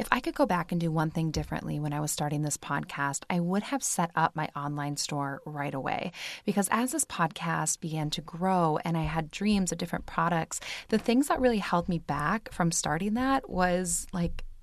If I could go back and do one thing differently when I was starting this podcast, I would have set up my online store right away. Because as this podcast began to grow and I had dreams of different products, the things that really held me back from starting that was like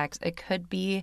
decks it could be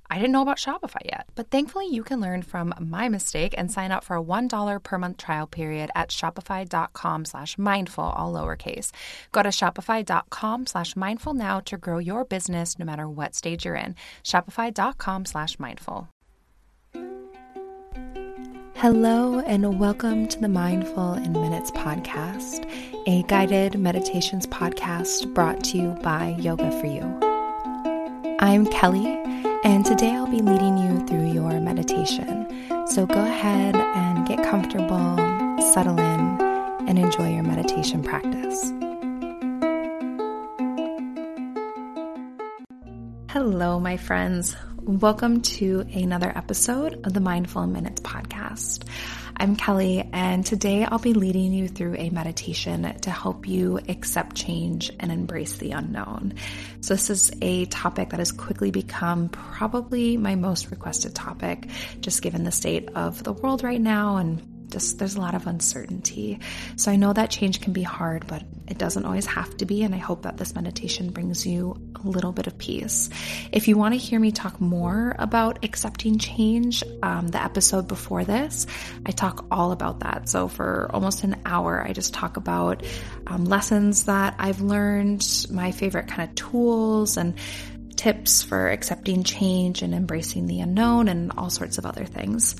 I didn't know about Shopify yet. But thankfully, you can learn from my mistake and sign up for a $1 per month trial period at shopify.com slash mindful, all lowercase. Go to shopify.com slash mindful now to grow your business no matter what stage you're in. Shopify.com slash mindful. Hello, and welcome to the Mindful in Minutes podcast, a guided meditations podcast brought to you by Yoga for You. I'm Kelly and today I'll be leading you through your meditation. So go ahead and get comfortable, settle in, and enjoy your meditation practice. Hello, my friends. Welcome to another episode of the Mindful Minutes podcast. I'm Kelly, and today I'll be leading you through a meditation to help you accept change and embrace the unknown. So, this is a topic that has quickly become probably my most requested topic, just given the state of the world right now and just there's a lot of uncertainty. So I know that change can be hard, but it doesn't always have to be. And I hope that this meditation brings you a little bit of peace. If you want to hear me talk more about accepting change, um, the episode before this, I talk all about that. So for almost an hour, I just talk about um, lessons that I've learned, my favorite kind of tools, and tips for accepting change and embracing the unknown and all sorts of other things.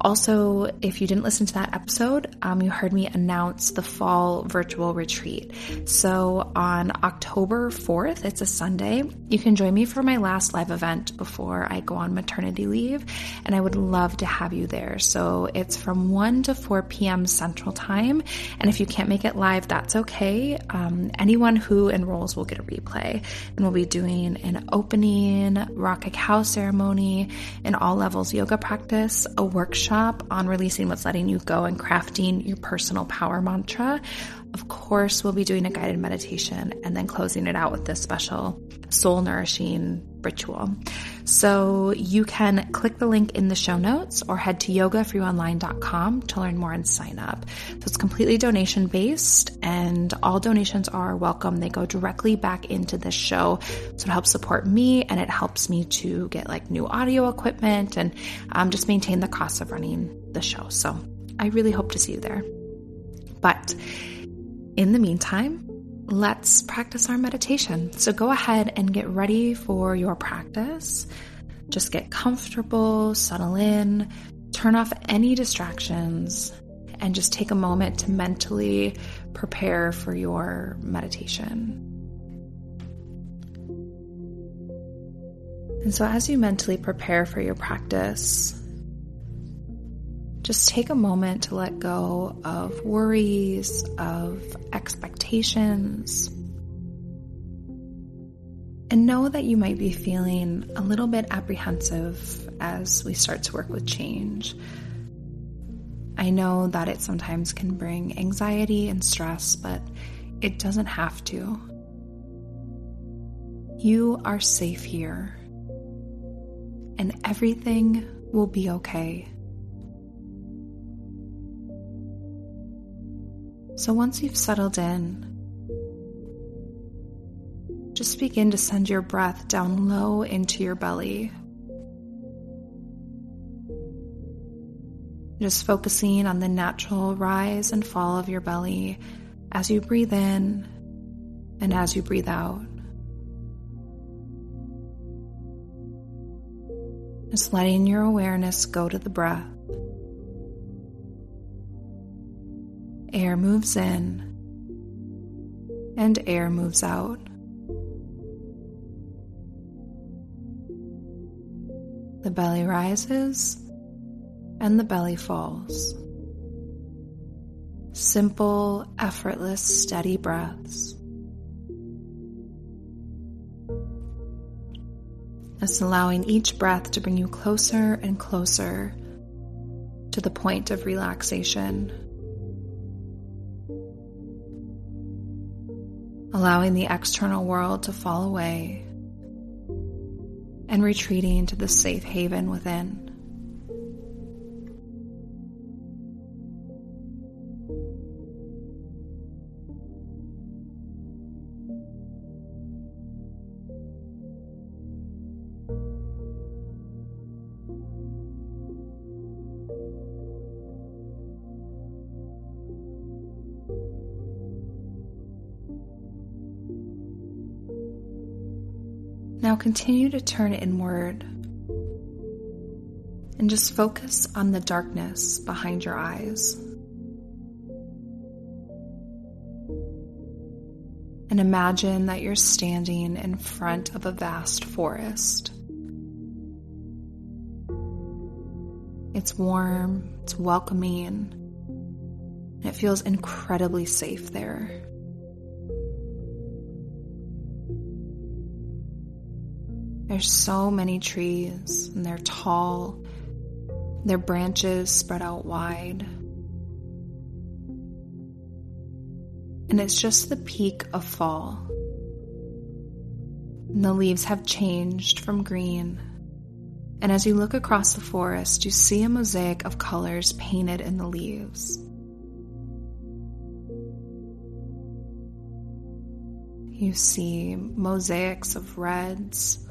Also, if you didn't listen to that episode, um, you heard me announce the fall virtual retreat. So on October 4th, it's a Sunday, you can join me for my last live event before I go on maternity leave, and I would love to have you there. So it's from 1 to 4 p.m. Central Time, and if you can't make it live, that's okay. Um, anyone who enrolls will get a replay, and we'll be doing an opening rock cacao ceremony, an all levels yoga practice, a workshop workshop on releasing what's letting you go and crafting your personal power mantra. Of course, we'll be doing a guided meditation and then closing it out with this special soul nourishing ritual. So you can click the link in the show notes or head to yogaforyouonline.com to learn more and sign up. So it's completely donation based and all donations are welcome. They go directly back into this show. So it helps support me and it helps me to get like new audio equipment and um, just maintain the cost of running the show. So I really hope to see you there. But in the meantime, let's practice our meditation. So go ahead and get ready for your practice. Just get comfortable, settle in, turn off any distractions, and just take a moment to mentally prepare for your meditation. And so, as you mentally prepare for your practice, just take a moment to let go of worries, of expectations. And know that you might be feeling a little bit apprehensive as we start to work with change. I know that it sometimes can bring anxiety and stress, but it doesn't have to. You are safe here, and everything will be okay. So once you've settled in, just begin to send your breath down low into your belly. Just focusing on the natural rise and fall of your belly as you breathe in and as you breathe out. Just letting your awareness go to the breath. Air moves in and air moves out. The belly rises and the belly falls. Simple, effortless, steady breaths. Just allowing each breath to bring you closer and closer to the point of relaxation. Allowing the external world to fall away and retreating to the safe haven within. Now continue to turn inward and just focus on the darkness behind your eyes. And imagine that you're standing in front of a vast forest. It's warm, it's welcoming, it feels incredibly safe there. There's so many trees, and they're tall, their branches spread out wide. And it's just the peak of fall. And the leaves have changed from green. And as you look across the forest, you see a mosaic of colors painted in the leaves. You see mosaics of reds,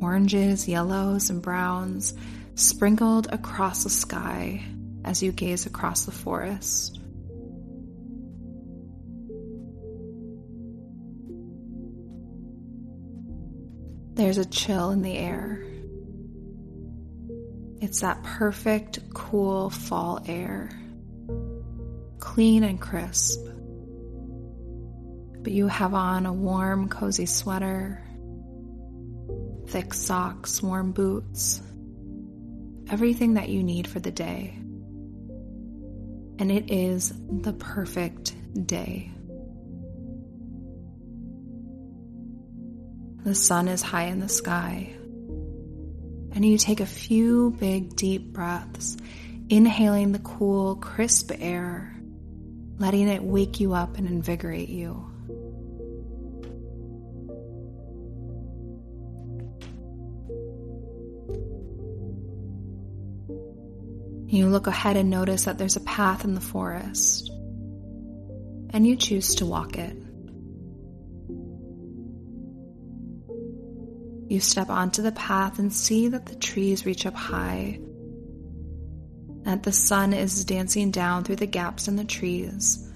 oranges, yellows, and browns sprinkled across the sky as you gaze across the forest. There's a chill in the air. It's that perfect, cool fall air, clean and crisp. But you have on a warm, cozy sweater thick socks, warm boots, everything that you need for the day. And it is the perfect day. The sun is high in the sky, and you take a few big, deep breaths, inhaling the cool, crisp air, letting it wake you up and invigorate you. You look ahead and notice that there's a path in the forest, and you choose to walk it. You step onto the path and see that the trees reach up high, that the sun is dancing down through the gaps in the trees,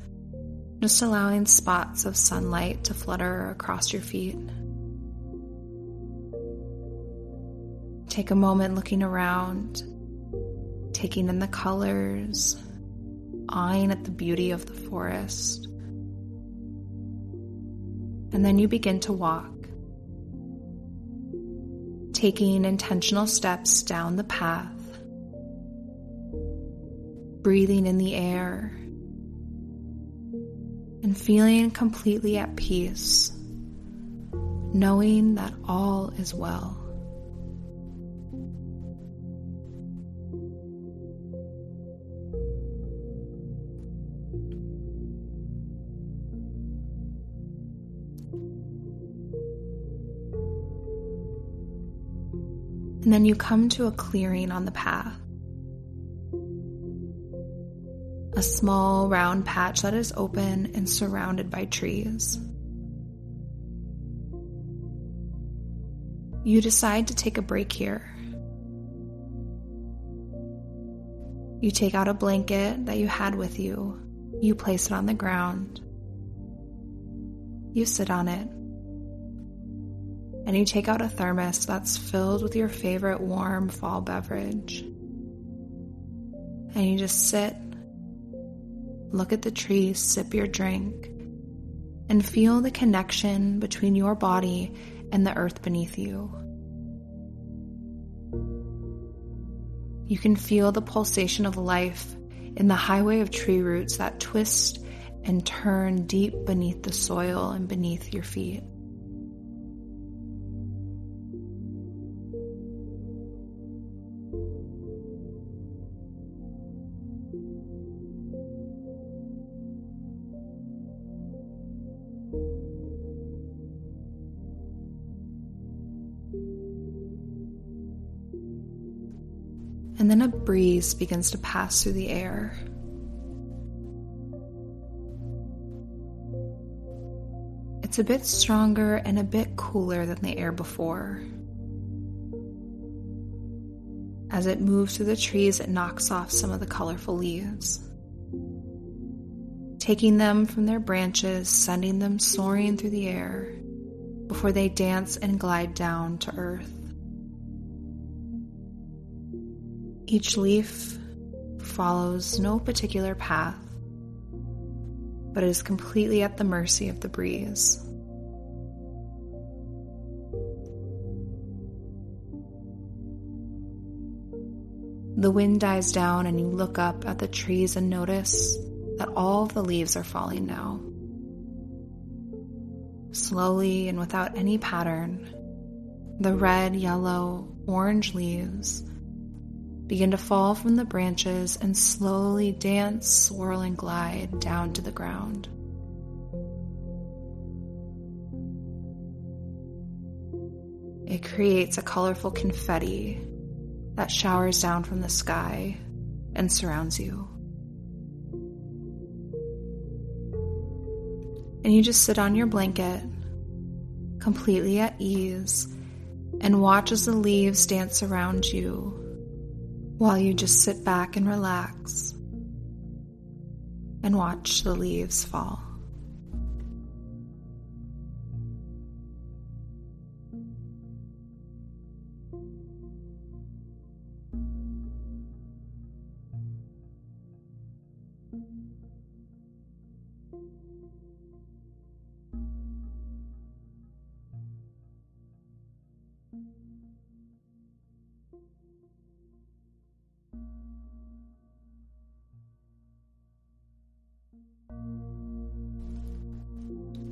just allowing spots of sunlight to flutter across your feet. Take a moment looking around taking in the colors, eyeing at the beauty of the forest. And then you begin to walk, taking intentional steps down the path, breathing in the air, and feeling completely at peace, knowing that all is well. And then you come to a clearing on the path. A small round patch that is open and surrounded by trees. you decide to take a break here. You take out a blanket that you had with you, you place it on the ground, you sit on it, and you take out a thermos that's filled with your favorite warm fall beverage. And you just sit, look at the trees, sip your drink, and feel the connection between your body and the earth beneath you. You can feel the pulsation of life in the highway of tree roots that twist and turn deep beneath the soil and beneath your feet. And then a breeze begins to pass through the air. It's a bit stronger and a bit cooler than the air before. As it moves through the trees, it knocks off some of the colorful leaves, taking them from their branches, sending them soaring through the air before they dance and glide down to earth. Each leaf follows no particular path, but is completely at the mercy of the breeze. The wind dies down, and you look up at the trees and notice that all of the leaves are falling now. Slowly and without any pattern, the red, yellow, orange leaves begin to fall from the branches and slowly dance, swirl, and glide down to the ground. It creates a colorful confetti that showers down from the sky and surrounds you. And you just sit on your blanket, completely at ease, and watch as the leaves dance around you while you just sit back and relax and watch the leaves fall.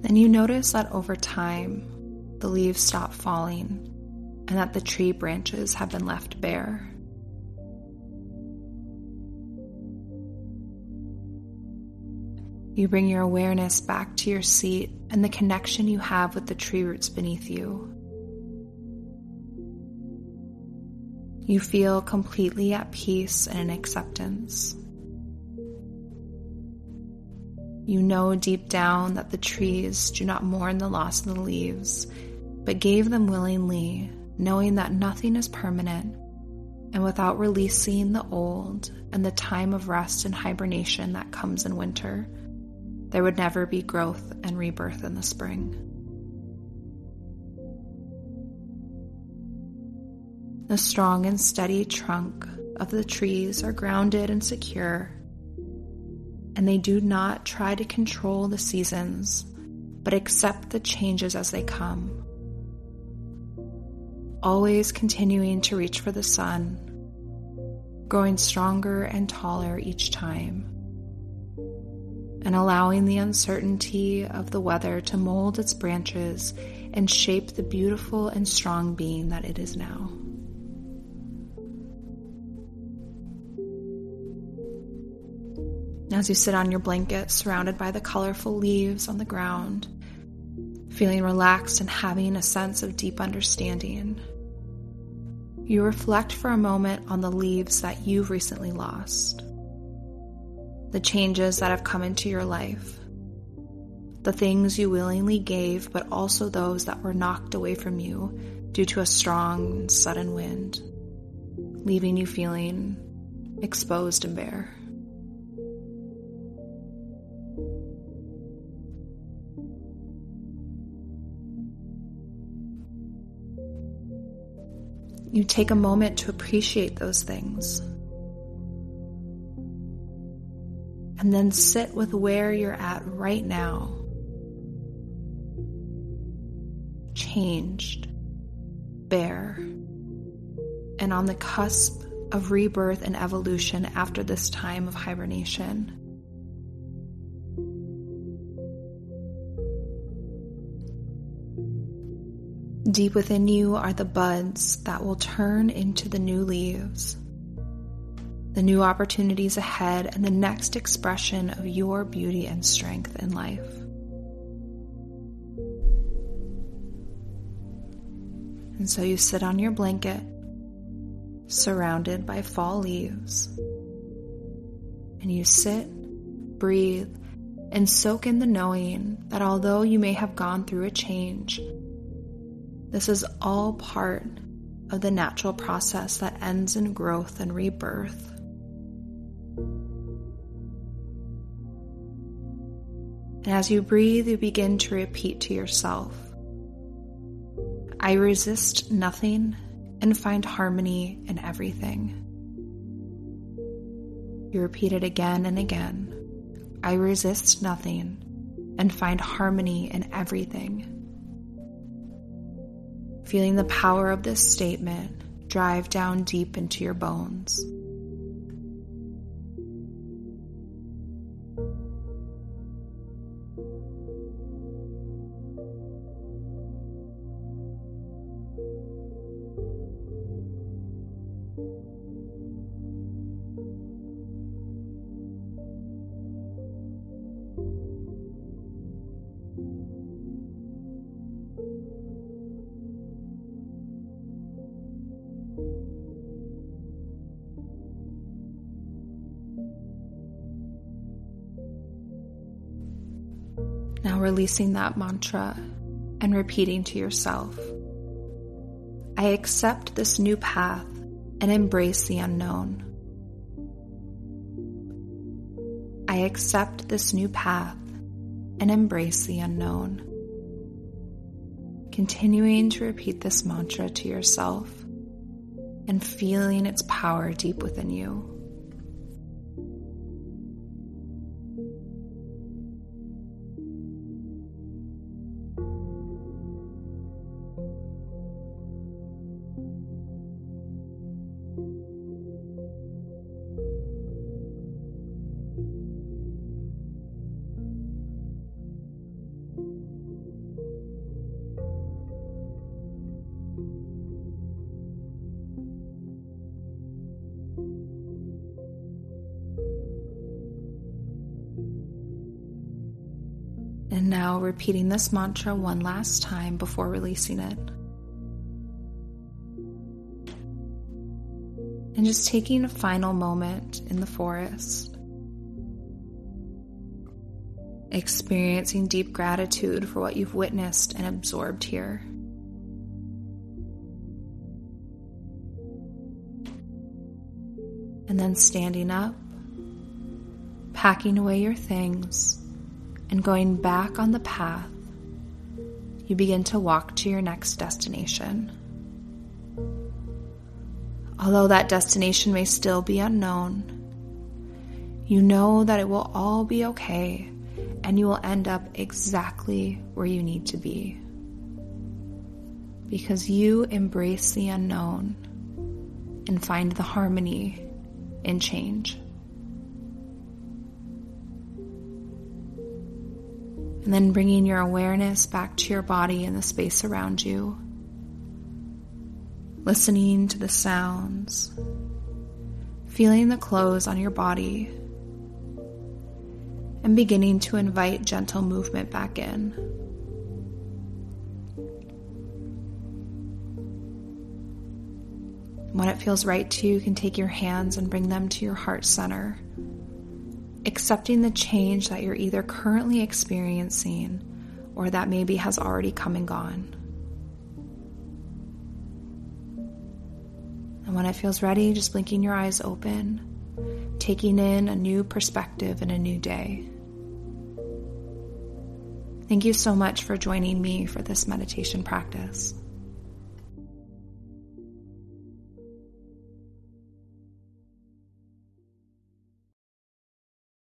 Then you notice that over time, the leaves stop falling and that the tree branches have been left bare. You bring your awareness back to your seat and the connection you have with the tree roots beneath you. You feel completely at peace and in acceptance. You know deep down that the trees do not mourn the loss of the leaves, but gave them willingly, knowing that nothing is permanent, and without releasing the old and the time of rest and hibernation that comes in winter, there would never be growth and rebirth in the spring. The strong and steady trunk of the trees are grounded and secure and they do not try to control the seasons, but accept the changes as they come. Always continuing to reach for the sun, growing stronger and taller each time, and allowing the uncertainty of the weather to mold its branches and shape the beautiful and strong being that it is now. As you sit on your blanket surrounded by the colorful leaves on the ground, feeling relaxed and having a sense of deep understanding. You reflect for a moment on the leaves that you've recently lost, the changes that have come into your life, the things you willingly gave, but also those that were knocked away from you due to a strong, sudden wind, leaving you feeling exposed and bare. You take a moment to appreciate those things. And then sit with where you're at right now. Changed, bare, and on the cusp of rebirth and evolution after this time of hibernation. Deep within you are the buds that will turn into the new leaves, the new opportunities ahead, and the next expression of your beauty and strength in life. And so you sit on your blanket, surrounded by fall leaves, and you sit, breathe, and soak in the knowing that although you may have gone through a change, this is all part of the natural process that ends in growth and rebirth. And as you breathe, you begin to repeat to yourself I resist nothing and find harmony in everything. You repeat it again and again. I resist nothing and find harmony in everything feeling the power of this statement drive down deep into your bones. Now releasing that mantra and repeating to yourself I accept this new path and embrace the unknown. I accept this new path and embrace the unknown. Continuing to repeat this mantra to yourself and feeling its power deep within you. Repeating this mantra one last time before releasing it. And just taking a final moment in the forest. Experiencing deep gratitude for what you've witnessed and absorbed here. And then standing up, packing away your things and going back on the path, you begin to walk to your next destination. Although that destination may still be unknown, you know that it will all be okay and you will end up exactly where you need to be. Because you embrace the unknown and find the harmony in change. And then bringing your awareness back to your body and the space around you. Listening to the sounds. Feeling the clothes on your body. And beginning to invite gentle movement back in. When it feels right to you, you can take your hands and bring them to your heart center accepting the change that you're either currently experiencing or that maybe has already come and gone. And when it feels ready, just blinking your eyes open, taking in a new perspective and a new day. Thank you so much for joining me for this meditation practice.